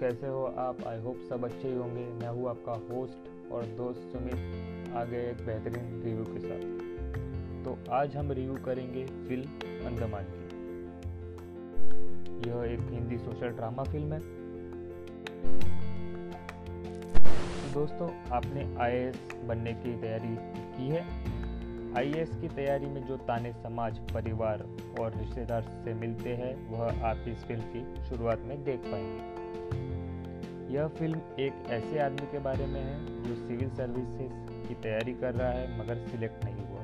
कैसे हो आप? आई होप सब अच्छे ही होंगे। मैं हूँ आपका होस्ट और दोस्त सुमित आ गए एक बेहतरीन रिव्यू के साथ। तो आज हम रिव्यू करेंगे फ़िल्म अंडमान की। यह एक हिंदी सोशल ड्रामा फ़िल्म है। तो दोस्तों, आपने आईएएस बनने की तैयारी की है। आईएएस की तैयारी में जो ताने समाज, परिवार और रिश्तेदार से मिलते हैं, वह आप इस फ़िल्म की शुरुआत में देख पाएँगे। यह फ़िल्म एक ऐसे आदमी के बारे में है जो सिविल सर्विसेज़ की तैयारी कर रहा है, मगर सिलेक्ट नहीं हुआ।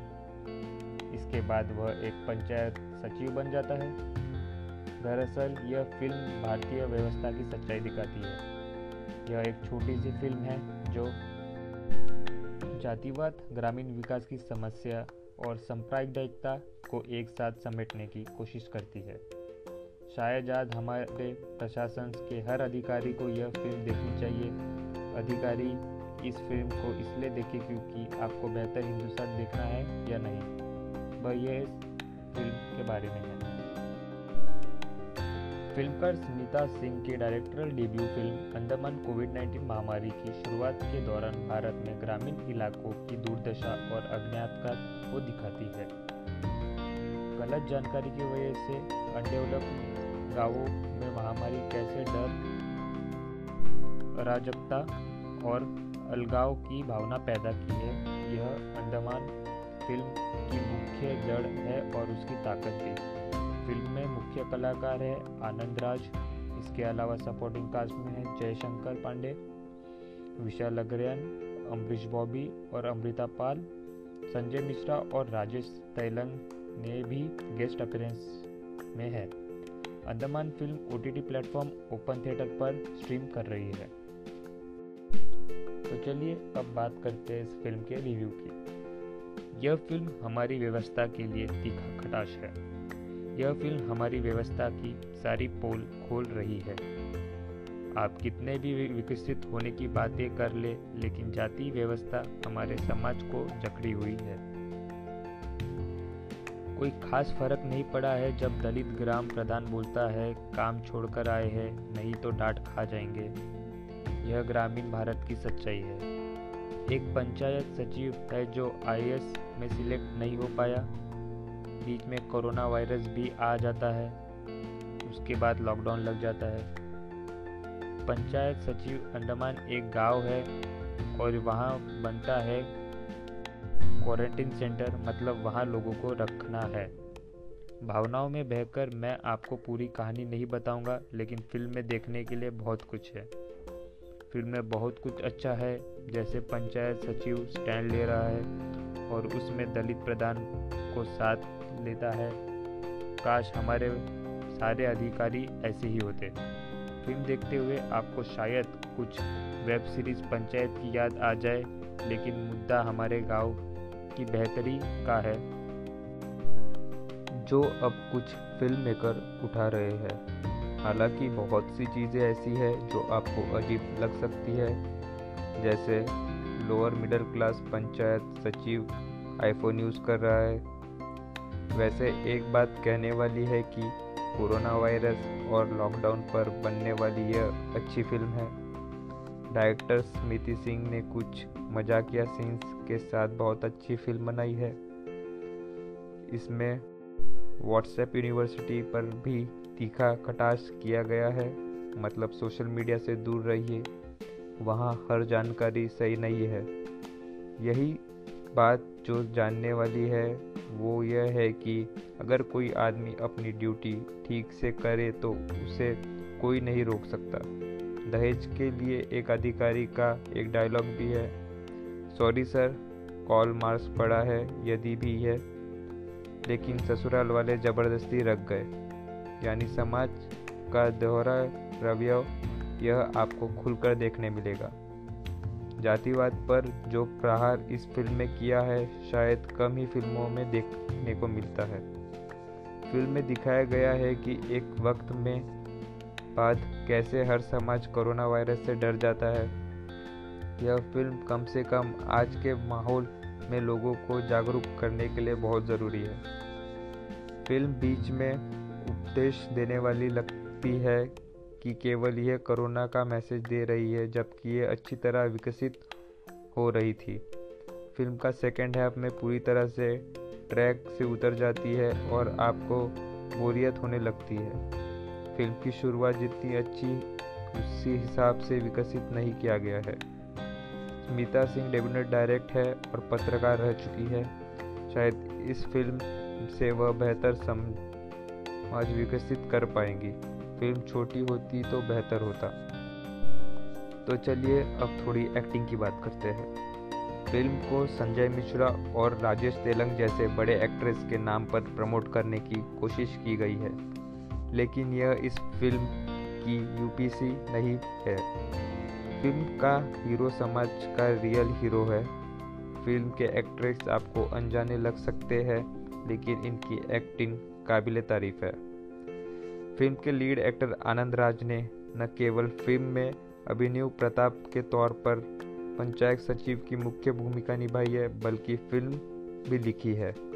इसके बाद वह एक पंचायत सचिव बन जाता है। दरअसल, यह फ़िल्म भारतीय व्यवस्था की सच्चाई दिखाती है। यह एक छोटी सी फ़िल्म है जो जातिवाद, ग्रामीण विकास की समस्या और सांप्रदायिकता को एक साथ समेटने की कोशिश करती है। शायद आज हमारे प्रशासन के हर अधिकारी को यह फ़िल्म देखनी चाहिए। अधिकारी इस फ़िल्म को इसलिए देखें क्योंकि आपको बेहतर हिंदुस्तान देखना है या नहीं। वह यह इस फ़िल्म के बारे में है। फिल्मकार स्मिता सिंह की directorial debut film Andaman Covid 19 महामारी की शुरुआत के दौरान भारत में ग्रामीण इलाकों की दुर्दशा और अज्ञातता को दिखाती है। गलत जानकारी की वजह से अनडेवलप गाँवों में महामारी कैसे डर, अराजकता और अलगाव की भावना पैदा की है, यह अंडमान फ़िल्म की मुख्य जड़ है और उसकी ताकत भी। फ़िल्म में मुख्य कलाकार है आनंद राज, इसके अलावा सपोर्टिंग कास्ट में है जयशंकर पांडे, विशाल अग्रयन अम्बरीश बॉबी और अमृता पाल, संजय मिश्रा और राजेश तैलंग। ने भी गेस्ट अपीयरेंस में है। Andaman film O T platform open theatre पर स्ट्रीम कर रही है। तो चलिए अब बात करते हैं इस फ़िल्म के रिव्यू की। यह फ़िल्म हमारी व्यवस्था के लिए तीखा खटाश है। यह फ़िल्म हमारी व्यवस्था की सारी पोल खोल रही है। आप कितने भी विकसित होने की बातें कर ले, लेकिन जाति व्यवस्था हमारे समाज को जकड़ी हुई है। कोई खास फ़र्क नहीं पड़ा है जब दलित ग्राम प्रधान बोलता है, काम छोड़कर आए हैं, नहीं तो डांट खा जाएँगे। यह ग्रामीण भारत की सच्चाई है। एक पंचायत सचिव है जो आईएएस में सिलेक्ट नहीं हो पाया। बीच में कोरोना वायरस भी आ जाता है। उसके बाद लॉकडाउन लग जाता है। पंचायत सचिव अंडमान एक गाँव है और वहाँ बनता है क्वारंटीन सेंटर मतलब वहाँ लोगों को रखना है। भावनाओं में बहकर मैं आपको पूरी कहानी नहीं बताऊँगा, लेकिन फ़िल्म में देखने के लिए बहुत कुछ है। फ़िल्म में बहुत कुछ अच्छा है, जैसे पंचायत सचिव स्टैंड ले रहा है और उसमें दलित प्रधान को साथ लेता है। काश हमारे सारे अधिकारी ऐसे ही होते। फ़िल्म देखते हुए आपको शायद कुछ वेब सीरीज़ पंचायत की याद आ जाए, लेकिन मुद्दा हमारे गाँव की बेहतरी का है, जो अब कुछ फ़िल्म मेकर उठा रहे हैं। हालाँकि बहुत सी चीज़ें ऐसी है जो आपको अजीब लग सकती है, जैसे लोअर मिडिल क्लास पंचायत सचिव आईफोन यूज़ कर रहा है। वैसे एक बात कहने वाली है कि कोरोना वायरस और लॉकडाउन पर बनने वाली यह अच्छी फ़िल्म है। डायरेक्टर स्मृति सिंह ने कुछ मजाकिया सीन्स के साथ बहुत अच्छी फ़िल्म बनाई है। इसमें व्हाट्सएप यूनिवर्सिटी पर भी तीखा खटाश किया गया है मतलब सोशल मीडिया से दूर रहिए, वहाँ हर जानकारी सही नहीं है। यही बात जो जानने वाली है, वो यह है कि अगर कोई आदमी अपनी ड्यूटी ठीक से करे तो उसे कोई नहीं रोक सकता। दहेज के लिए एक अधिकारी का एक डायलॉग भी है। सॉरी सर कॉल मार्क्स पड़ा है, यदि भी है। लेकिन ससुराल वाले ज़बरदस्ती रख गए। यानी समाज का दोहरा रवैया यह आपको खुलकर देखने मिलेगा। जातिवाद पर जो प्रहार इस फ़िल्म में किया है, शायद कम ही फ़िल्मों में देखने को मिलता है। फ़िल्म में दिखाया गया है कि एक वक्त में बाद कैसे हर समाज कोरोना वायरस से डर जाता है? यह फ़िल्म कम से कम आज के माहौल में लोगों को जागरूक करने के लिए बहुत ज़रूरी है। फ़िल्म बीच में उपदेश देने वाली लगती है कि केवल यह कोरोना का मैसेज दे रही है, जबकि ये अच्छी तरह विकसित हो रही थी। फ़िल्म का सेकेंड हाफ़ में पूरी तरह से ट्रैक से उतर जाती है और आपको बोरियत होने लगती है। फ़िल्म की शुरुआत जितनी अच्छी, उसी हिसाब से विकसित नहीं किया गया है। स्मिता सिंह डेबिनेट डायरेक्ट है और पत्रकार रह चुकी है। शायद इस फ़िल्म से वह बेहतर समाज विकसित कर पाएँगी। फ़िल्म छोटी होती तो बेहतर होता। तो चलिए अब थोड़ी एक्टिंग की बात करते हैं। फ़िल्म को संजय मिश्रा और राजेश तेलंग जैसे बड़े एक्ट्रेस के नाम पर प्रमोट करने की कोशिश की गई है। लेकिन यह इस फ़िल्म की यूपीसी नहीं है। फ़िल्म का हीरो समाज का रियल हीरो है। फ़िल्म के एक्ट्रेस आपको अनजाने लग सकते हैं, लेकिन इनकी एक्टिंग काबिल तारीफ़ है। फ़िल्म के लीड एक्टर आनंद राज ने न केवल फ़िल्म में अभिनव प्रताप के तौर पर पंचायत सचिव की मुख्य भूमिका निभाई है, बल्कि फ़िल्म भी लिखी है।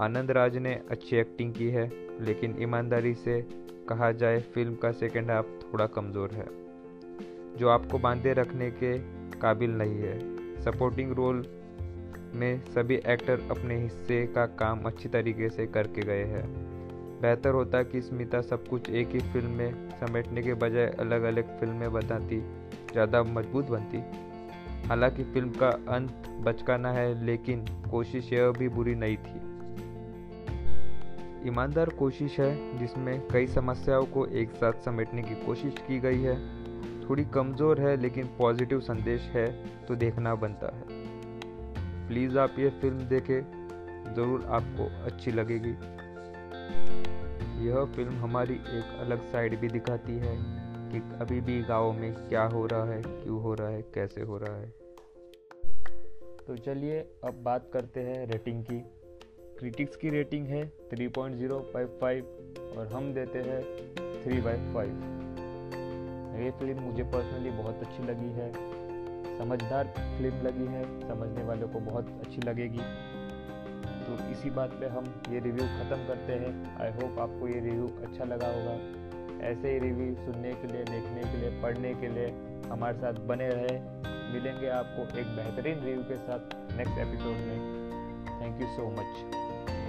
आनंद राज ने अच्छी एक्टिंग की है, लेकिन ईमानदारी से कहा जाए फ़िल्म का सेकेंड हाफ़ थोड़ा कमज़ोर है, जो आपको बांधे रखने के काबिल नहीं है। सपोर्टिंग रोल में सभी एक्टर अपने हिस्से का काम अच्छी तरीके से करके गए हैं। बेहतर होता कि स्मिता सब कुछ एक ही फ़िल्म में समेटने के बजाय अलग अलग फ़िल्में बताती, ज़्यादा मज़बूत बनती। हालाँकि फ़िल्म का अंत बचकाना है, लेकिन कोशिश यह भी बुरी नहीं थी। ईमानदार कोशिश है, जिसमें कई समस्याओं को एक साथ समेटने की कोशिश की गई है। थोड़ी कमज़ोर है, लेकिन पॉजिटिव संदेश है तो देखना बनता है। प्लीज़ आप ये फ़िल्म देखें, ज़रूर आपको अच्छी लगेगी। यह फ़िल्म हमारी एक अलग साइड भी दिखाती है कि अभी भी गाँव में क्या हो रहा है, क्यों हो रहा है, कैसे हो रहा है। तो चलिए, अब बात करते हैं रेटिंग की। क्रिटिक्स की रेटिंग है 3.055 और हम देते हैं 3 बाई फाइव ये फ़िल्म मुझे पर्सनली बहुत अच्छी लगी है। समझदार फ़िल्म लगी है, समझने वालों को बहुत अच्छी लगेगी। तो इसी बात पे हम ये रिव्यू ख़त्म करते हैं। आई होप आपको ये रिव्यू अच्छा लगा होगा। ऐसे ही रिव्यू सुनने के लिए, देखने के लिए, पढ़ने के लिए हमारे साथ बने रहे। मिलेंगे आपको एक बेहतरीन रिव्यू के साथ नेक्स्ट एपिसोड में। Thank you so much.